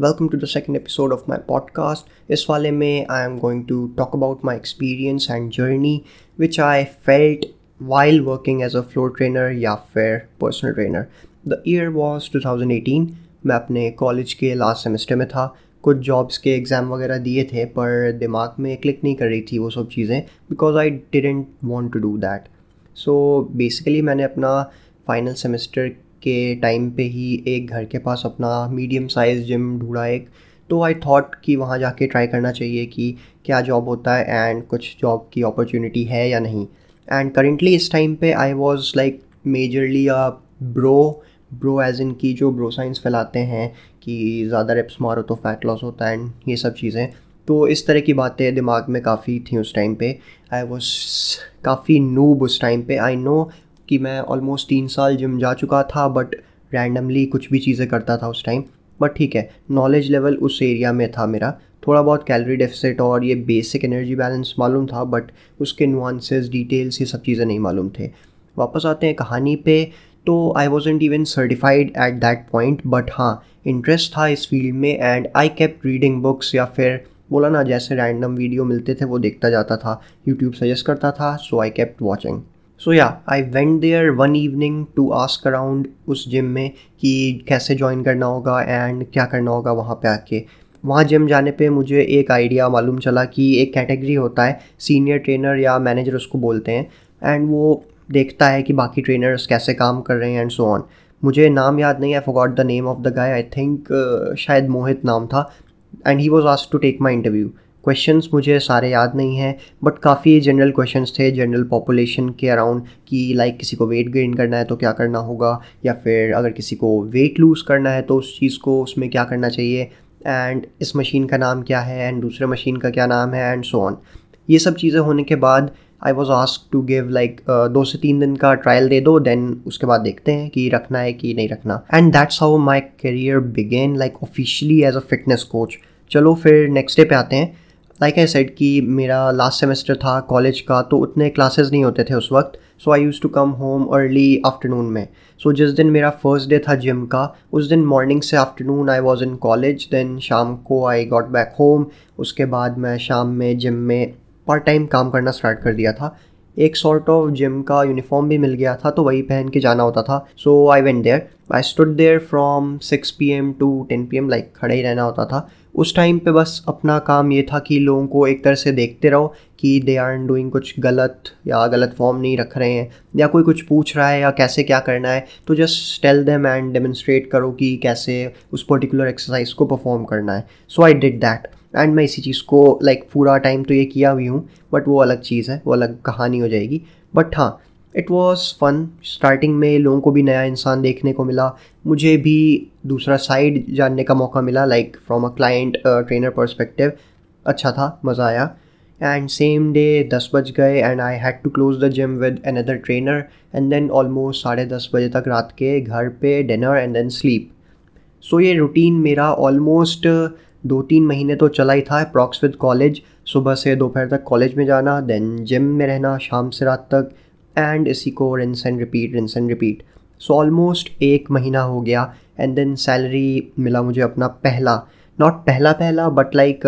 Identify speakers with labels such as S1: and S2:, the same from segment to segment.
S1: Welcome to the second episode of my podcast इस वाले में I am going to talk about my experience and journey which I felt while working as a floor trainer या फिर personal trainer the year was 2018 मैं अपने college के last semester में था कुछ जॉब्स के एग्ज़ाम वगैरह दिए थे, पर दिमाग में क्लिक नहीं कर रही थी वो सब चीज़ें because I didn't want to do that so basically मैंने अपना फाइनल सेमेस्टर के टाइम पे ही एक घर के पास अपना मीडियम साइज़ जिम ढूंढा एक। तो आई थॉट कि वहाँ जाके ट्राई करना चाहिए कि क्या जॉब होता है एंड कुछ जॉब की अपॉर्चुनिटी है या नहीं। एंड करेंटली इस टाइम पे I was like majorly a bro bro as in की जो ब्रो साइंस फैलाते हैं कि ज़्यादा रेप्स मारो तो फैट लॉस होता है एंड ये सब चीज़ें। तो इस तरह की बातें दिमाग में काफ़ी थी उस टाइम पे। आई वॉज़ काफ़ी नूब उस टाइम पे। आई नो कि मैं ऑलमोस्ट तीन साल जिम जा चुका था बट रैंडमली कुछ भी चीज़ें करता था उस टाइम बट ठीक है नॉलेज लेवल उस एरिया में था मेरा. थोड़ा बहुत कैलोरी डेफिसिट और ये बेसिक एनर्जी बैलेंस मालूम था बट उसके नुआंसेस डिटेल्स ये सब चीज़ें नहीं मालूम थे. वापस आते हैं कहानी पे. तो I wasn't even certified at that point but हाँ इंटरेस्ट था इस फ़ील्ड में and I kept reading books या फिर बोला ना, जैसे रैंडम वीडियो मिलते थे, वो देखता जाता था यूट्यूब सजेस्ट करता था so I kept watching so yeah I went there one evening to ask around उस जिम में कि कैसे ज्वाइन करना होगा एंड क्या करना होगा वहाँ पे आके। वहाँ जिम जाने पे मुझे एक आइडिया मालूम चला कि एक कैटेगरी होता है सीनियर ट्रेनर या मैनेजर उसको बोलते हैं। एंड वो देखता है कि बाकी ट्रेनर्स कैसे काम कर रहे हैं एंड सो ऑन मुझे नाम याद नहीं I forgot the name of the guy I think शायद मोहित नाम था। And he was asked to take my interview questions मुझे सारे याद नहीं हैं बट काफ़ी जनरल क्वेश्चंस थे जनरल पॉपुलेशन के अराउंड कि लाइक किसी को वेट गेन करना है तो क्या करना होगा, या फिर अगर किसी को वेट लूज़ करना है तो उस चीज़ को उसमें क्या करना चाहिए एंड इस मशीन का नाम क्या है एंड दूसरे मशीन का क्या नाम है एंड सो ऑन ये सब चीज़ें होने के बाद I was asked to give like दो से तीन दिन का ट्रायल दे दो देन उसके बाद देखते हैं कि रखना है कि नहीं रखना। And that's how my career began like officially as a fitness coach चलो फिर नेक्स्ट डे पे आते हैं। लाइक आई सेड कि मेरा लास्ट सेमेस्टर था कॉलेज का तो उतने क्लासेस नहीं होते थे उस वक्त so I used to come home early afternoon में. सो so, जिस दिन मेरा फ़र्स्ट डे था जिम का उस दिन मॉर्निंग से afternoon I was in college then शाम को आई गॉट बैक होम उसके बाद मैं शाम में जिम में पार्ट टाइम काम करना स्टार्ट कर दिया था. एक सॉर्ट ऑफ़ जिम का यूनिफॉर्म भी मिल गया था तो वही पहन के जाना होता था. So I went there I stood there from six p m to ten p m like खड़े ही रहना होता था. उस टाइम पे बस अपना काम ये था कि लोगों को एक तरह से देखते रहो कि दे आर डूइंग कुछ गलत या गलत फॉर्म नहीं रख रहे हैं या कोई कुछ पूछ रहा है या कैसे क्या करना है तो just tell them and demonstrate करो कि कैसे उस पर्टिकुलर एक्सरसाइज को परफॉर्म करना है। So I did that and मैं इसी चीज़ को लाइक like, पूरा टाइम तो ये किया हुई हूँ बट वो अलग चीज़ है वो अलग कहानी हो जाएगी। बट हाँ इट वॉज़ फन स्टार्टिंग में लोगों को भी नया इंसान देखने को मिला। मुझे भी दूसरा साइड जानने का मौका मिला like from a client trainer perspective अच्छा था, मज़ा आया। एंड सेम डे दस बज गए and I had to close the gym with another trainer and then almost साढ़े दस बजे तक रात के घर पे dinner and then sleep so ये रूटीन मेरा ऑलमोस्ट दो तीन महीने तो चला ही था अप्रॉक्स विद कॉलेज सुबह से दोपहर तक कॉलेज में जाना देन जिम में रहना, शाम से रात तक एंड इसी को rinse and repeat rinse and repeat so almost एक महीना हो गया एंड देन सैलरी मिला मुझे अपना पहला। नॉट पहला पहला बट लाइक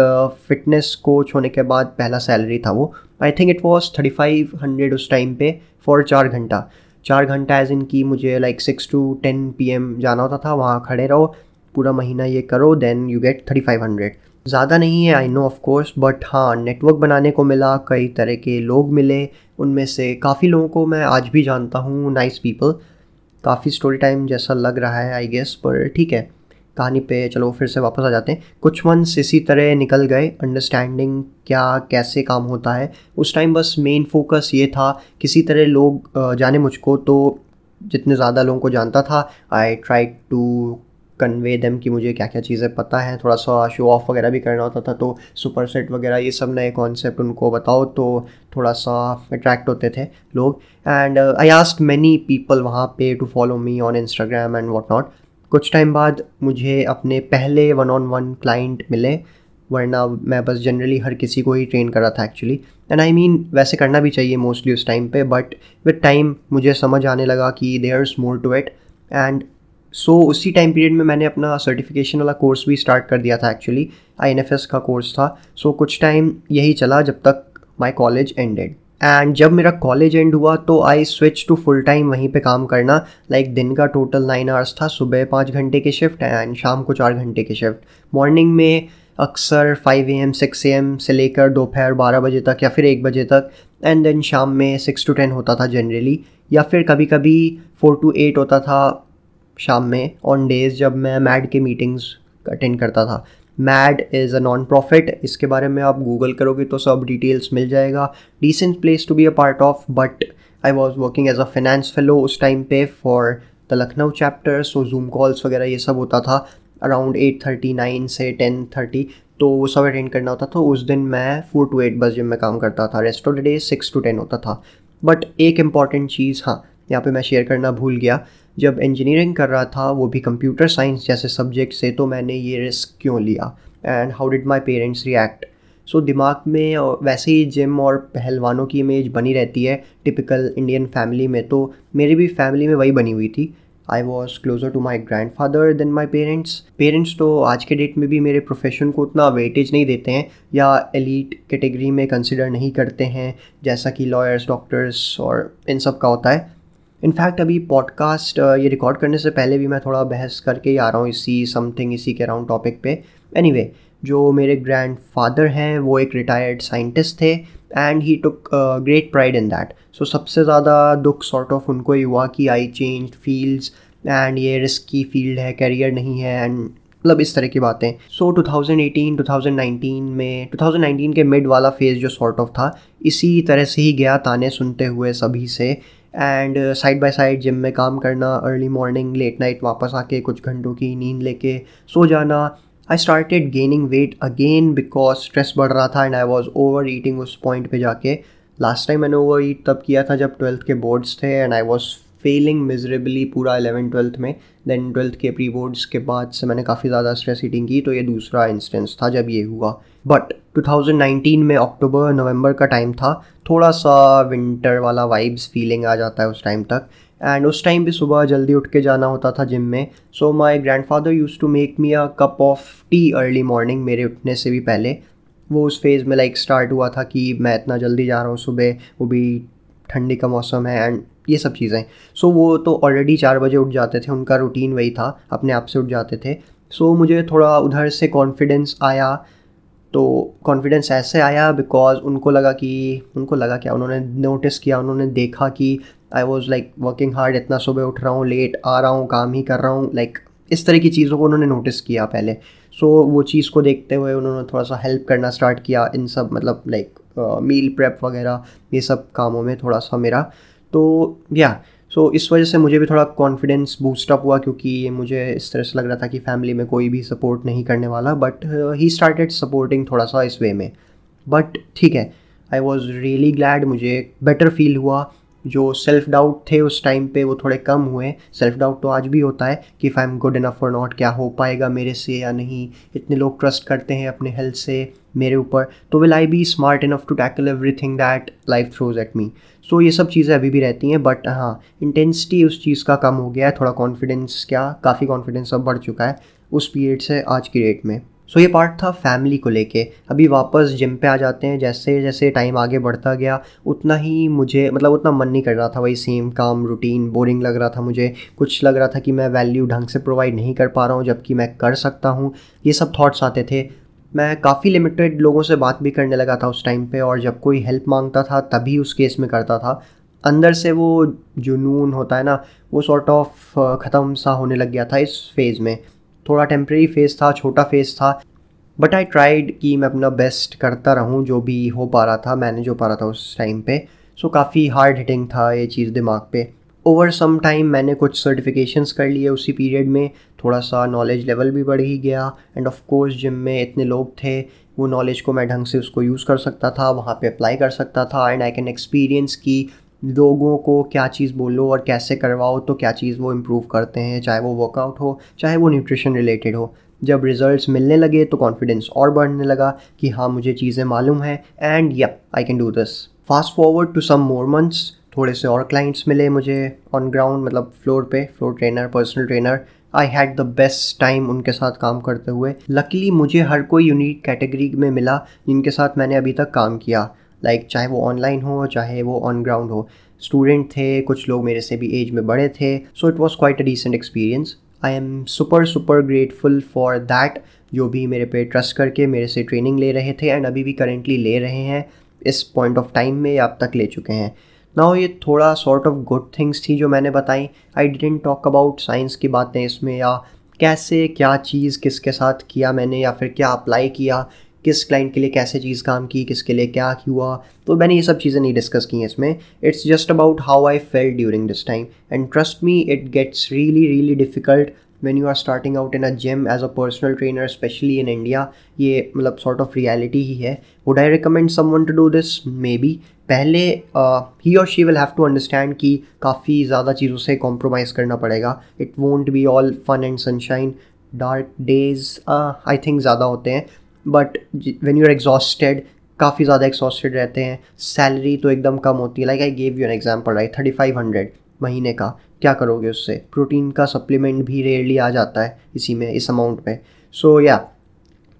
S1: फिटनेस कोच होने के बाद पहला सैलरी था वो। I think it was thirty five hundred उस टाइम पे फॉर चार घंटा। चार घंटा एज इन की मुझे like six to ten p m जाना होता था, वहाँ खड़े रहो, पूरा महीना ये करो then you get thirty five hundred ज़्यादा नहीं है I know of course but हाँ नेटवर्क बनाने को मिला, कई तरह के लोग मिले, उनमें से काफ़ी लोगों को मैं आज भी जानता हूँ नाइस पीपल काफ़ी स्टोरी टाइम जैसा लग रहा है आई गेस पर ठीक है। कहानी पे चलो फिर से वापस आ जाते हैं। कुछ मंथ्स इसी तरह निकल गए अंडरस्टैंडिंग क्या, कैसे काम होता है। उस टाइम बस मेन फोकस ये था, किसी तरह लोग जाने मुझको तो जितने ज़्यादा लोगों को जानता था I try to convey them कि मुझे क्या क्या चीज़ें पता है, थोड़ा सा शो ऑफ़ वगैरह भी करना होता था तो सुपर सेट वगैरह ये सब नए कॉन्सेप्ट उनको बताओ तो थोड़ा सा अट्रैक्ट होते थे लोग। And I ask many people वहाँ पे to follow me on Instagram and what not कुछ टाइम बाद मुझे अपने पहले वन ऑन वन क्लाइंट मिले, वरना मैं बस जनरली हर किसी को ही ट्रेन कर रहा था एक्चुअली एंड आई मीन वैसे करना भी चाहिए मोस्टली उस टाइम पे बट विद टाइम मुझे समझ आने लगा कि there is more to it and so so, उसी टाइम पीरियड में मैंने अपना सर्टिफिकेशन वाला कोर्स भी स्टार्ट कर दिया था एक्चुअली आईएनएफएस का कोर्स था. सो so, कुछ टाइम यही चला जब तक माई कॉलेज एंडेड एंड जब मेरा कॉलेज एंड हुआ तो I switch to full time वहीं पे काम करना. लाइक like, दिन का टोटल नाइन आवर्स था. सुबह पाँच घंटे के शिफ्ट एंड शाम को चार घंटे के शिफ्ट मॉर्निंग में अक्सर five a m six m से लेकर दोपहर बारह बजे तक या फिर एक बजे तक. एंड देन शाम में सिक्स टू टेन होता था जनरली या फिर कभी कभी फोर टू एट होता था. शाम में ऑन डेज़ जब मैं मैड के मीटिंग्स अटेंड करता था। MAD is a non profit इसके बारे में आप गूगल करोगे तो सब डिटेल्स मिल जाएगा। Decent place to be a part of but I was working as a finance fellow उस टाइम पे for the Lucknow chapter so Zoom calls वगैरह ये सब होता था। अराउंड एट थर्टी नाइन से टेन थर्टी तो वो सब अटेंड करना होता था। उस दिन मैं फोर टू एट बस जिम में काम करता था। Rest of the day six to ten होता था। बट एक इंपॉर्टेंट चीज़ हाँ यहाँ पे मैं शेयर करना भूल गया। जब इंजीनियरिंग कर रहा था, वो भी कंप्यूटर साइंस जैसे सब्जेक्ट से तो मैंने ये रिस्क क्यों लिया? And how did my parents react so दिमाग में वैसे ही जिम और पहलवानों की इमेज बनी रहती है टिपिकल इंडियन फैमिली में तो मेरी भी फैमिली में वही बनी हुई थी। I was closer to my grandfather than my parents parents तो आज के डेट में भी मेरे प्रोफेशन को उतना वेटेज नहीं देते हैं, या एलिट कैटेगरी में कंसिडर नहीं करते हैं, जैसा कि लॉयर्स डॉक्टर्स और इन सब का होता है। इनफैक्ट अभी पॉडकास्ट ये रिकॉर्ड करने से पहले भी मैं थोड़ा बहस करके ही आ रहा हूँ इसी समथिंग इसी के अराउंड टॉपिक पे। एनी anyway, जो मेरे ग्रैंड फादर हैं वो एक रिटायर्ड साइंटिस्ट थे and he took great pride in that so सबसे ज़्यादा दुख सॉर्ट ऑफ़ उनको ही हुआ कि आई चेंज फील्ड्स एंड ये रिस्की फ़ील्ड है करियर नहीं है एंड मतलब इस तरह की बातें। सो so, 2018 2019 में 2019 के मिड वाला फ़ेज़ जो सॉर्ट ऑफ़ था इसी तरह से ही गया ताने सुनते हुए सभी से। And side by side gym में काम करना अर्ली मॉर्निंग लेट नाइट वापस आके कुछ घंटों की नींद लेके सो जाना। I started gaining weight again because stress बढ़ रहा था and I was over eating उस पॉइंट पे जाके। लास्ट टाइम मैंने ओवर ईट तब किया था जब ट्वेल्थ के बोर्ड्स थे and I was failing miserably पूरा एलेवन ट्वेल्थ में। देन ट्वेल्थ के प्री बोर्ड्स के बाद से मैंने काफ़ी ज़्यादा स्ट्रेस ईटिंग की तो ये दूसरा इंस्टेंस था जब ये हुआ। बट 2019 में अक्टूबर नवंबर का टाइम था। थोड़ा सा विंटर वाला वाइब्स फीलिंग आ जाता है उस टाइम तक। एंड उस टाइम भी सुबह जल्दी उठ के जाना होता था जिम में। So my grandfather used to make me a cup of tea early morning मेरे उठने से भी पहले। वो उस फ़ेज़ में लाइक स्टार्ट हुआ था कि मैं इतना जल्दी जा रहा हूँ सुबह वो भी ठंडी का मौसम है एंड ये सब चीज़ें। सो so, वो तो ऑलरेडी चार बजे उठ जाते थे उनका रूटीन वही था अपने आप से उठ जाते थे। सो so, मुझे थोड़ा उधर से कॉन्फिडेंस आया। तो कॉन्फिडेंस ऐसे आया बिकॉज़ उनको लगा कि उनको लगा क्या? उन्होंने नोटिस किया उन्होंने देखा कि I was like working hard इतना सुबह उठ रहा हूँ लेट आ रहा हूँ काम ही कर रहा हूँ लाइक like, इस तरह की चीज़ों को उन्होंने नोटिस किया पहले। सो so, वो चीज़ को देखते हुए उन्होंने थोड़ा सा हेल्प करना स्टार्ट किया इन सब मतलब लाइक मील प्रेप वगैरह ये सब कामों में थोड़ा सा मेरा। तो या सो so, इस वजह से मुझे भी थोड़ा कॉन्फिडेंस बूस्टअप हुआ क्योंकि मुझे इस तरह से लग रहा था कि फैमिली में कोई भी सपोर्ट नहीं करने वाला बट ही स्टार्टेड सपोर्टिंग थोड़ा सा इस वे में. बट ठीक है. आई वॉज़ रियली ग्लैड मुझे बेटर फील हुआ. जो सेल्फ डाउट थे उस टाइम पे वो थोड़े कम हुए सेल्फ डाउट तो आज भी होता है कि if I am good enough और नॉट क्या हो पाएगा मेरे से या नहीं? इतने लोग ट्रस्ट करते हैं अपने हेल्थ से मेरे ऊपर। तो will I be smart enough to tackle everything that life throws at me so ये सब चीज़ें अभी भी रहती हैं बट हाँ इंटेंसिटी उस चीज़ का कम हो गया है। थोड़ा कॉन्फिडेंस क्या? काफ़ी कॉन्फिडेंस अब बढ़ चुका है उस पीरियड से आज की डेट में। सो ये पार्ट था फैमिली को लेके। अभी वापस जिम पे आ जाते हैं, जैसे जैसे टाइम आगे बढ़ता गया, उतना ही मुझे मतलब उतना मन नहीं कर रहा था वही सेम काम रूटीन बोरिंग लग रहा था मुझे। कुछ लग रहा था कि मैं वैल्यू ढंग से प्रोवाइड नहीं कर पा रहा हूँ, जबकि मैं कर सकता हूँ। ये सब थाट्स आते थे। मैं काफ़ी लिमिटेड लोगों से बात भी करने लगा था उस टाइम पे, और जब कोई हेल्प माँगता था, तभी उस केस में करता था। अंदर से वो जुनून होता है ना, वो सॉर्ट ऑफ़ ख़त्म सा होने लग गया था इस फ़ेज़ में। थोड़ा टेम्प्रेरी फ़ेज़ था छोटा फ़ेज़ था बट आई ट्राइड कि मैं अपना बेस्ट करता रहूँ जो भी हो पा रहा था मैनेज हो पा रहा था उस टाइम पे। सो so, काफ़ी हार्ड हिटिंग था ये चीज़ दिमाग पे। ओवर सम टाइम मैंने कुछ सर्टिफिकेशंस कर लिए उसी पीरियड में। थोड़ा सा नॉलेज लेवल भी बढ़ ही गया एंड ऑफ़ कोर्स जिम में इतने लोग थे वो नॉलेज को मैं ढंग से उसको यूज़ कर सकता था वहाँ पे अप्लाई कर सकता था एंड आई कैन एक्सपीरियंस की लोगों को क्या चीज़ बोलो और कैसे करवाओ तो क्या चीज़ वो इम्प्रूव करते हैं, चाहे वो वर्कआउट हो, चाहे वो न्यूट्रिशन रिलेटेड हो। जब रिजल्ट्स मिलने लगे तो कॉन्फिडेंस और बढ़ने लगा कि हाँ मुझे चीज़ें मालूम है and yup I can do this fast forward to some more months थोड़े से और क्लाइंट्स मिले मुझे ऑन ग्राउंड मतलब फ्लोर पे floor trainer personal trainer I had the best time उनके साथ काम करते हुए। लकीली मुझे हर कोई यूनिक कैटेगरी में मिला, जिनके साथ मैंने अभी तक काम किया। लाइक चाहे वो ऑनलाइन हो, चाहे वो ऑन ग्राउंड हो। स्टूडेंट थे, कुछ लोग मेरे से भी एज में बड़े थे so it was quite a decent experience I am super super grateful for that जो भी मेरे पे ट्रस्ट करके मेरे से ट्रेनिंग ले रहे थे एंड अभी भी करेंटली ले रहे हैं, इस पॉइंट ऑफ़ टाइम में अब तक ले चुके हैं। ना ये थोड़ा सॉर्ट ऑफ़ गुड थिंग्स थी जो मैंने बताई। I didn't talk about science की बातें इसमें, या कैसे, क्या चीज़ किसके साथ किया मैंने, या फिर क्या अप्लाई किया। किस क्लाइंट के लिए कैसे चीज़ काम की, किसके लिए क्या हुआ तो मैंने ये सब चीज़ें नहीं डिस्कस की हैं इसमें। It's just about how I fail during this time and trust me it gets really really difficult when you are starting out in a gym as a personal trainer, especially in India. ये मतलब sort of reality ही है। Would I recommend someone to do this? Maybe. पहले ही और she will have to understand कि काफ़ी ज़्यादा चीज़ों से कॉम्प्रोमाइज़ करना पड़ेगा। It won't be all fun and sunshine dark days I think ज़्यादा होते हैं। But when you are exhausted काफ़ी ज़्यादा एक्सॉस्टेड रहते हैं। सैलरी तो एकदम कम होती है। Like I gave you an example right thirty five hundred महीने का। क्या करोगे उससे? प्रोटीन का सप्लीमेंट भी रेयरली आ जाता है इसी में इस अमाउंट में सो या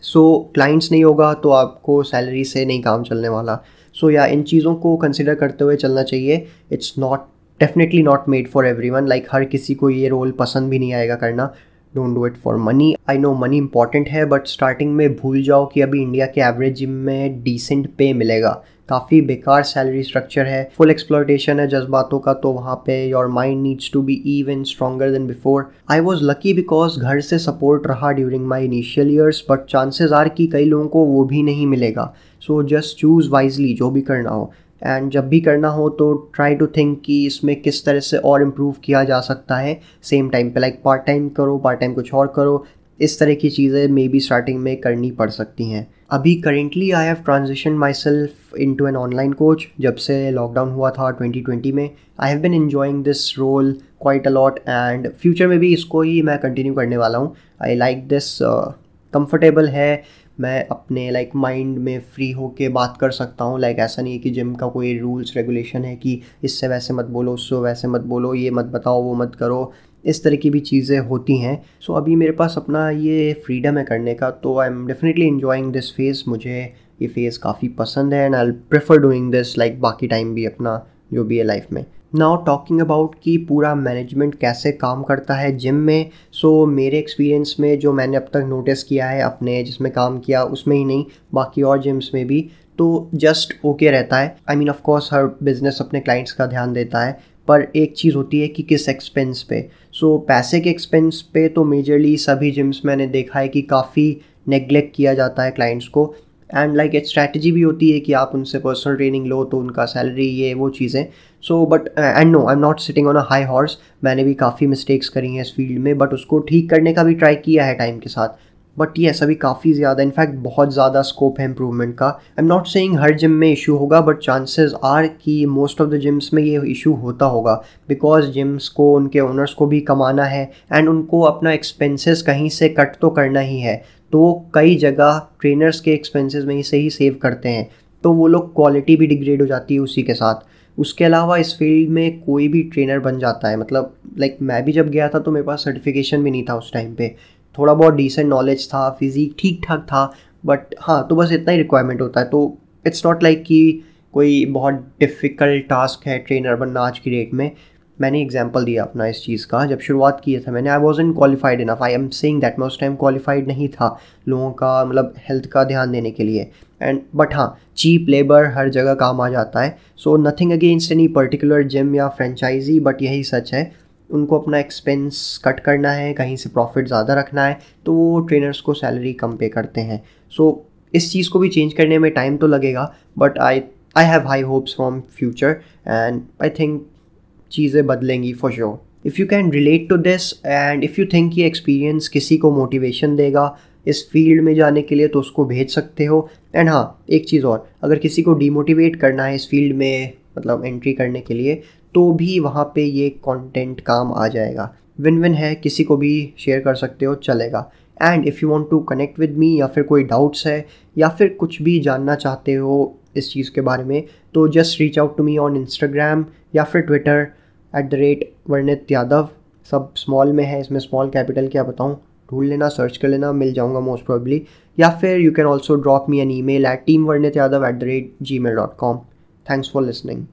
S1: सो क्लाइंट्स नहीं होगा तो आपको सैलरी से नहीं काम चलने वाला। सो so, या yeah, इन चीज़ों को कंसिडर करते हुए चलना चाहिए। It's not definitely not made for everyone like हर किसी को ये रोल पसंद भी नहीं आएगा करना। Don't do it for money I know money important है बट स्टार्टिंग में भूल जाओ कि अभी इंडिया के एवरेज जिम में डिसेंट पे मिलेगा। काफ़ी बेकार सैलरी स्ट्रक्चर है। फुल एक्सप्लोटेशन है जज्बातों का तो वहाँ पे your mind needs to be even stronger than before I was lucky because घर से सपोर्ट रहा during my initial years but chances are कि कई लोगों को वो भी नहीं मिलेगा। सो जस्ट चूज़ वाइजली जो भी करना हो। एंड जब भी करना हो तो ट्राई टू थिंक कि इसमें किस तरह से और इम्प्रूव किया जा सकता है। सेम टाइम पे लाइक पार्ट टाइम करो पार्ट टाइम कुछ और करो। इस तरह की चीज़ें मे बी स्टार्टिंग में करनी पड़ सकती हैं। अभी currently I have transition myself into an online coach जब से लॉकडाउन हुआ था 2020 में। I have been enjoying this role quite a lot and future में भी इसको ही मैं कंटिन्यू करने वाला हूँ। आई लाइक दिस कंफर्टेबल है। मैं अपने लाइक like, माइंड में फ्री होके बात कर सकता हूँ। लाइक like, ऐसा नहीं है कि जिम का कोई रूल्स रेगुलेशन है कि इससे वैसे मत बोलो उससे वैसे मत बोलो ये मत बताओ वो मत करो। इस तरह की भी चीज़ें होती हैं। सो so, अभी मेरे पास अपना ये फ्रीडम है करने का तो I am definitely enjoying this phase मुझे ये फ़ेज़ काफ़ी पसंद है and I prefer doing this like बाकी टाइम भी अपना जो भी है लाइफ में। नाउ टॉकिंग अबाउट कि पूरा मैनेजमेंट कैसे काम करता है जिम में सो so, मेरे एक्सपीरियंस में जो मैंने अब तक नोटिस किया है अपने जिसमें काम किया उसमें ही नहीं बाकी और जिम्स में भी तो जस्ट ओके okay रहता है। आई मीन ऑफ़ कोर्स हर बिज़नेस अपने क्लाइंट्स का ध्यान देता है पर एक चीज़ होती है कि किस एक्सपेंस पे। सो so, पैसे के एक्सपेंस पे तो मेजरली सभी जिम्स मैंने देखा है कि काफ़ी नेग्लेक्ट किया जाता है क्लाइंट्स को। एंड लाइक एक स्ट्रैटेजी भी होती है कि आप उनसे पर्सनल ट्रेनिंग लो तो उनका सैलरी ये वो चीज़ें। So but and no I am not sitting on a high horse मैंने भी काफ़ी मिस्टेक्स करी हैं इस फ़ील्ड में बट उसको ठीक करने का भी ट्राई किया है टाइम के साथ। बट ये अभी काफ़ी ज़्यादा इनफैक्ट बहुत ज़्यादा स्कोप है इम्प्रूवमेंट का। आई एम नॉट सेइंग हर जिम में इशू होगा बट चांसेस आर कि मोस्ट ऑफ़ द जिम्स में ये इशू होता होगा। बिकॉज़ जिम्स को, उनके ओनर्स को भी कमाना है एंड उनको अपना एक्सपेंसेस कहीं से कट तो करना ही है। तो कई जगह ट्रेनर्स के एक्सपेंसेस में ही से ही सेव करते हैं। तो वो लोग क्वालिटी भी डिग्रेड हो जाती है उसी के साथ। उसके अलावा इस फ़ील्ड में कोई भी ट्रेनर बन जाता है मतलब लाइक मैं भी जब गया था तो मेरे पास सर्टिफिकेशन भी नहीं था उस टाइम पे। थोड़ा बहुत डिसेंट नॉलेज था फिजिक ठीक ठाक था बट हाँ तो बस इतना ही रिक्वायरमेंट होता है। तो इट्स नॉट लाइक कि कोई बहुत डिफ़िकल्ट टास्क है ट्रेनर बनना आज की डेट में। मैंने एग्ज़ाम्पल दिया अपना इस चीज़ का जब शुरुआत किया था मैंने I was in qualified enough I am saying that मैं उस टाइम क्वालिफाइड नहीं था लोगों का मतलब हेल्थ का ध्यान देने के लिए. एंड बट हाँ चीप लेबर हर जगह काम आ जाता है. So nothing against any particular gym या फ्रेंचाइजी बट यही सच है. उनको अपना एक्सपेंस कट करना है कहीं से प्रॉफिट ज़्यादा रखना है तो वो ट्रेनर्स को सैलरी कम पे करते हैं. सो so, इस चीज़ को भी चेंज करने में टाइम तो लगेगा but I I have high hopes from future and I think चीज़ें बदलेंगी for sure if you can relate to this and if you think ये एक्सपीरियंस किसी को मोटिवेशन देगा इस फ़ील्ड में जाने के लिए तो उसको भेज सकते हो। एंड हाँ एक चीज़ और, अगर किसी को डीमोटिवेट करना है इस फ़ील्ड में मतलब एंट्री करने के लिए तो भी वहाँ पे ये कंटेंट काम आ जाएगा। विन विन है, किसी को भी शेयर कर सकते हो, चलेगा। And if you want to connect with me या फिर कोई डाउट्स है, या फिर कुछ भी जानना चाहते हो इस चीज़ के बारे में तो just reach out to me on Instagram या फिर ट्विटर एट द रेट वर्णित यादव सब स्मॉल में है, इसमें स्मॉल कैपिटल क्या बताऊँ? ढूंढ लेना सर्च कर लेना, मिल जाऊँगा मोस्ट प्रॉब्ली या फिर you can also drop me an email at team Varnit Yadav at the rate Gmail dot com thanks for listening